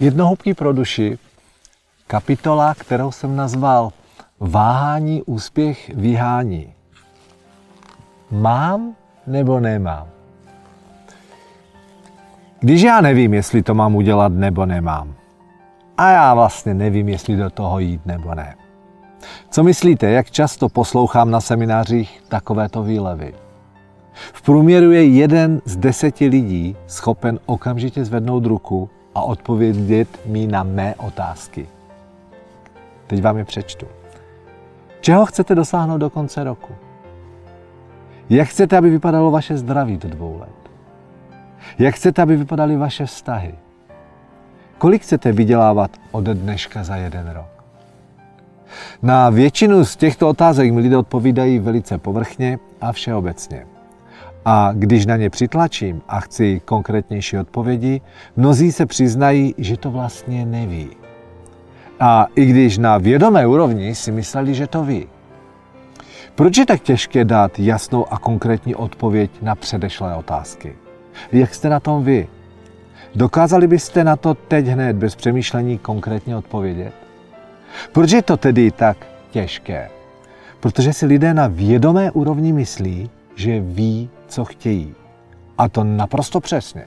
Jednohubký pro duši, kapitola, kterou jsem nazval Váhání, úspěch, vyhání. Mám nebo nemám? Když já nevím, jestli to mám udělat nebo nemám, a já vlastně nevím, jestli do toho jít nebo ne. Co myslíte, jak často poslouchám na seminářích takovéto výlevy? V průměru je jeden z deseti lidí schopen okamžitě zvednout ruku a odpovědět mi na mé otázky. Teď vám je přečtu. Čeho chcete dosáhnout do konce roku? Jak chcete, aby vypadalo vaše zdraví do dvou let? Jak chcete, aby vypadaly vaše vztahy? Kolik chcete vydělávat od dneška za jeden rok? Na většinu z těchto otázek mi lidé odpovídají velice povrchně a všeobecně. A když na ně přitlačím a chci konkrétnější odpovědi, mnozí se přiznají, že to vlastně neví. A i když na vědomé úrovni si mysleli, že to ví. Proč je tak těžké dát jasnou a konkrétní odpověď na předešlé otázky? Jak jste na tom vy? Dokázali byste na to teď hned bez přemýšlení konkrétně odpovědět? Proč je to tedy tak těžké? Protože si lidé na vědomé úrovni myslí, že ví, co chtějí. A to naprosto přesně.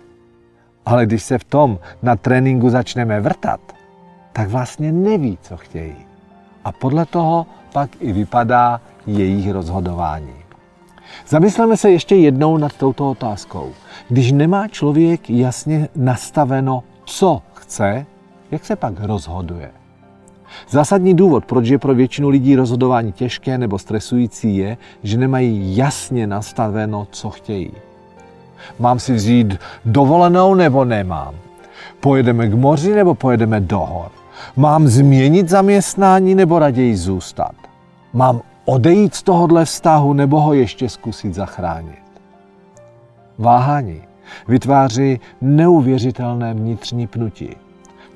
Ale když se v tom na tréninku začneme vrtat, tak vlastně neví, co chtějí. A podle toho pak i vypadá jejich rozhodování. Zamysleme se ještě jednou nad touto otázkou. Když nemá člověk jasně nastaveno, co chce, jak se pak rozhoduje? Zásadní důvod, proč je pro většinu lidí rozhodování těžké nebo stresující, je, že nemají jasně nastaveno, co chtějí. Mám si vzít dovolenou nebo nemám? Pojedeme k moři nebo pojedeme do hor? Mám změnit zaměstnání nebo raději zůstat? Mám odejít z tohohle vztahu nebo ho ještě zkusit zachránit? Váhání vytváří neuvěřitelné vnitřní pnutí.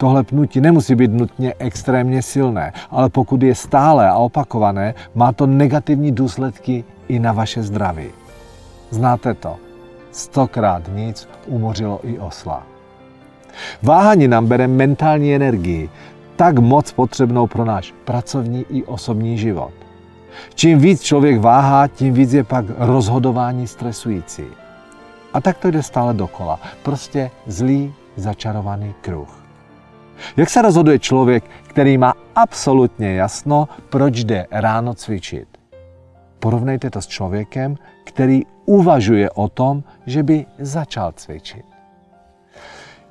Tohle pnutí nemusí být nutně extrémně silné, ale pokud je stále a opakované, má to negativní důsledky i na vaše zdraví. Znáte to. Stokrát nic umořilo i osla. Váhání nám bere mentální energii, tak moc potřebnou pro náš pracovní i osobní život. Čím víc člověk váhá, tím víc je pak rozhodování stresující. A tak to jde stále dokola. Prostě zlý, začarovaný kruh. Jak se rozhoduje člověk, který má absolutně jasno, proč jde ráno cvičit? Porovnejte to s člověkem, který uvažuje o tom, že by začal cvičit.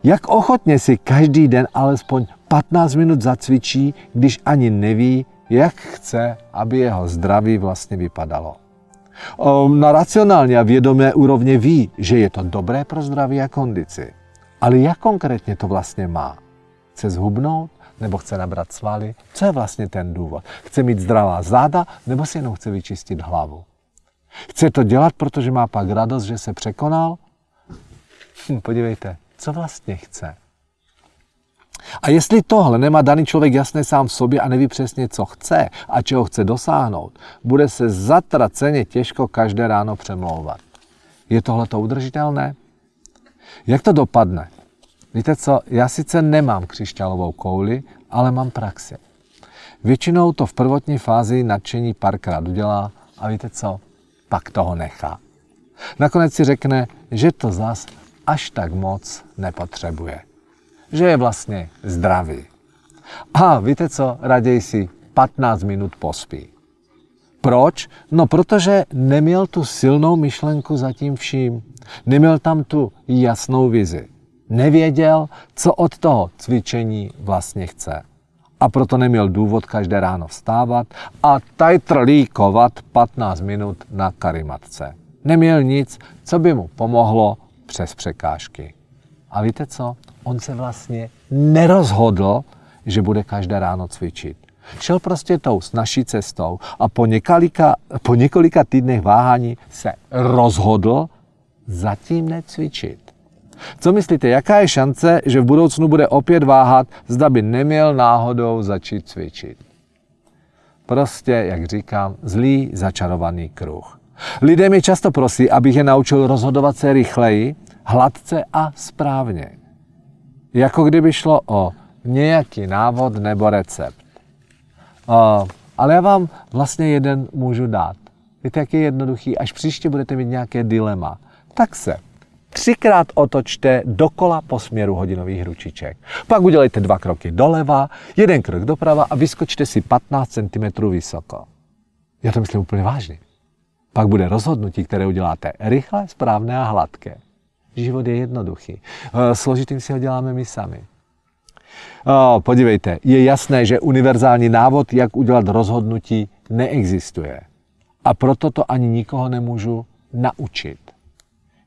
Jak ochotně si každý den alespoň 15 minut zacvičí, když ani neví, jak chce, aby jeho zdraví vlastně vypadalo. Na racionální a vědomé úrovně ví, že je to dobré pro zdraví a kondici. Ale jak konkrétně to vlastně má? Chce zhubnout nebo chce nabrat svaly? Co je vlastně ten důvod? Chce mít zdravá záda nebo si jenom chce vyčistit hlavu? Chce to dělat, protože má pak radost, že se překonal? Hm, podívejte, co vlastně chce? A jestli tohle nemá daný člověk jasné sám v sobě a neví přesně, co chce a čeho chce dosáhnout, bude se zatraceně těžko každé ráno přemlouvat. Je tohle to udržitelné? Jak to dopadne? Víte co, já sice nemám křišťálovou kouli, ale mám praxi. Většinou to v prvotní fázi nadšení párkrát udělá a víte co, pak toho nechá. Nakonec si řekne, že to zas až tak moc nepotřebuje. Že je vlastně zdravý. A víte co, raději si 15 minut pospí. Proč? No protože neměl tu silnou myšlenku za tím vším. Neměl tam tu jasnou vizi nevěděl, co od toho cvičení vlastně chce. A proto neměl důvod každé ráno vstávat a tajtrlíkovat 15 minut na karimatce. Neměl nic, co by mu pomohlo přes překážky. A víte co? On se vlastně nerozhodl, že bude každé ráno cvičit. Šel prostě tou s naší cestou a po několika, po několika týdnech váhání se rozhodl zatím necvičit. Co myslíte, jaká je šance, že v budoucnu bude opět váhat, zda by neměl náhodou začít cvičit? Prostě, jak říkám, zlý začarovaný kruh. Lidé mi často prosí, abych je naučil rozhodovat se rychleji, hladce a správně. Jako kdyby šlo o nějaký návod nebo recept. Uh, ale já vám vlastně jeden můžu dát. Víte, jak je jednoduchý? Až příště budete mít nějaké dilema, tak se třikrát otočte dokola po směru hodinových ručiček. Pak udělejte dva kroky doleva, jeden krok doprava a vyskočte si 15 cm vysoko. Já to myslím úplně vážně. Pak bude rozhodnutí, které uděláte rychle, správné a hladké. Život je jednoduchý. Eh, složitým si ho děláme my sami. O, podívejte, je jasné, že univerzální návod, jak udělat rozhodnutí, neexistuje. A proto to ani nikoho nemůžu naučit.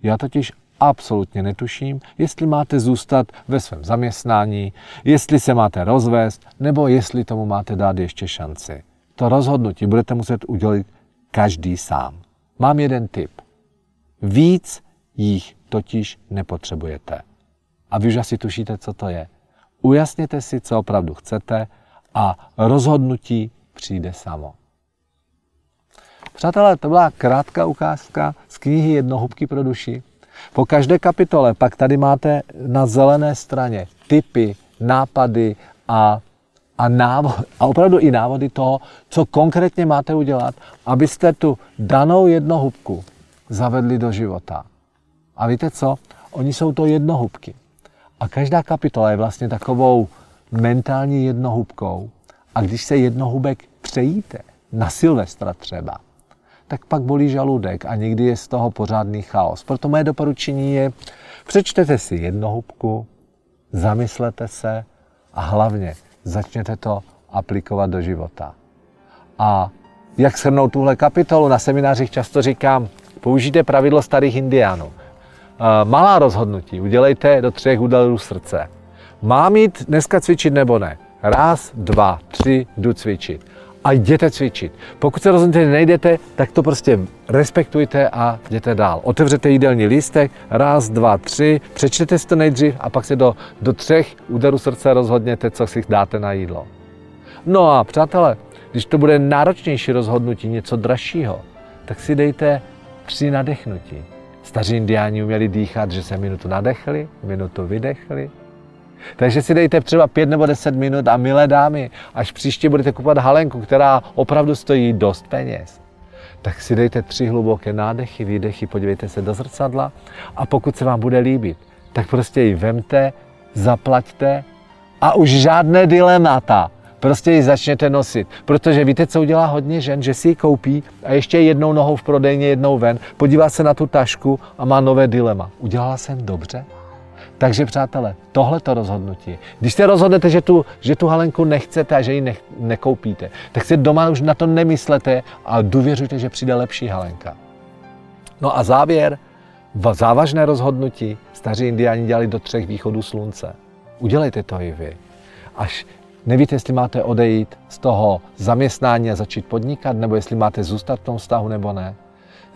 Já totiž absolutně netuším, jestli máte zůstat ve svém zaměstnání, jestli se máte rozvést, nebo jestli tomu máte dát ještě šanci. To rozhodnutí budete muset udělat každý sám. Mám jeden tip. Víc jich totiž nepotřebujete. A vy už asi tušíte, co to je. Ujasněte si, co opravdu chcete a rozhodnutí přijde samo. Přátelé, to byla krátká ukázka z knihy Jednohubky pro duši. Po každé kapitole pak tady máte na zelené straně typy, nápady a, a, návod, a opravdu i návody toho, co konkrétně máte udělat, abyste tu danou jednohubku zavedli do života. A víte co? Oni jsou to jednohubky. A každá kapitola je vlastně takovou mentální jednohubkou. A když se jednohubek přejíte, na Silvestra třeba, tak pak bolí žaludek a někdy je z toho pořádný chaos. Proto moje doporučení je, přečtete si jednohubku, zamyslete se a hlavně začněte to aplikovat do života. A jak shrnout tuhle kapitolu, na seminářích často říkám, použijte pravidlo starých indiánů. Eh, malá rozhodnutí udělejte do třech údelů srdce. Mám jít dneska cvičit nebo ne? Raz, dva, tři, jdu cvičit. A jděte cvičit. Pokud se rozhodnete, nejdete, tak to prostě respektujte a jděte dál. Otevřete jídelní lístek, raz, dva, tři, přečtěte si to nejdřív a pak se do, do třech úderů srdce rozhodněte, co si dáte na jídlo. No a přátelé, když to bude náročnější rozhodnutí, něco dražšího, tak si dejte tři nadechnutí. Staří indiáni uměli dýchat, že se minutu nadechli, minutu vydechli. Takže si dejte třeba pět nebo deset minut a milé dámy, až příště budete kupovat halenku, která opravdu stojí dost peněz, tak si dejte tři hluboké nádechy, výdechy, podívejte se do zrcadla a pokud se vám bude líbit, tak prostě ji vemte, zaplaťte a už žádné dilemata prostě ji začněte nosit. Protože víte, co udělá hodně žen, že si ji koupí a ještě jednou nohou v prodejně, jednou ven, podívá se na tu tašku a má nové dilema. Udělala jsem dobře? Takže přátelé, tohle to rozhodnutí. Když se rozhodnete, že tu, že tu halenku nechcete a že ji ne, nekoupíte, tak si doma už na to nemyslete a důvěřujte, že přijde lepší halenka. No a závěr, v závažné rozhodnutí staří indiáni dělali do třech východů slunce. Udělejte to i vy. Až Nevíte, jestli máte odejít z toho zaměstnání a začít podnikat, nebo jestli máte zůstat v tom vztahu nebo ne.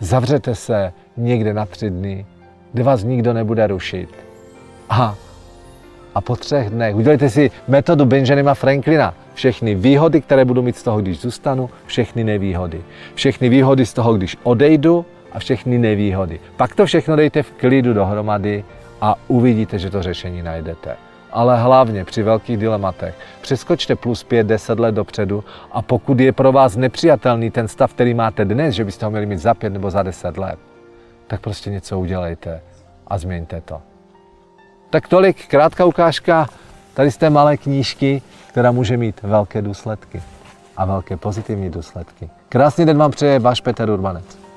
Zavřete se někde na tři dny, kde vás nikdo nebude rušit. A, a po třech dnech udělejte si metodu Benjamina Franklina. Všechny výhody, které budu mít z toho, když zůstanu, všechny nevýhody. Všechny výhody z toho, když odejdu a všechny nevýhody. Pak to všechno dejte v klidu dohromady a uvidíte, že to řešení najdete ale hlavně při velkých dilematech přeskočte plus 5-10 let dopředu a pokud je pro vás nepřijatelný ten stav, který máte dnes, že byste ho měli mít za 5 nebo za 10 let, tak prostě něco udělejte a změňte to. Tak tolik, krátká ukážka tady z té malé knížky, která může mít velké důsledky a velké pozitivní důsledky. Krásný den vám přeje váš Petr Urbanec.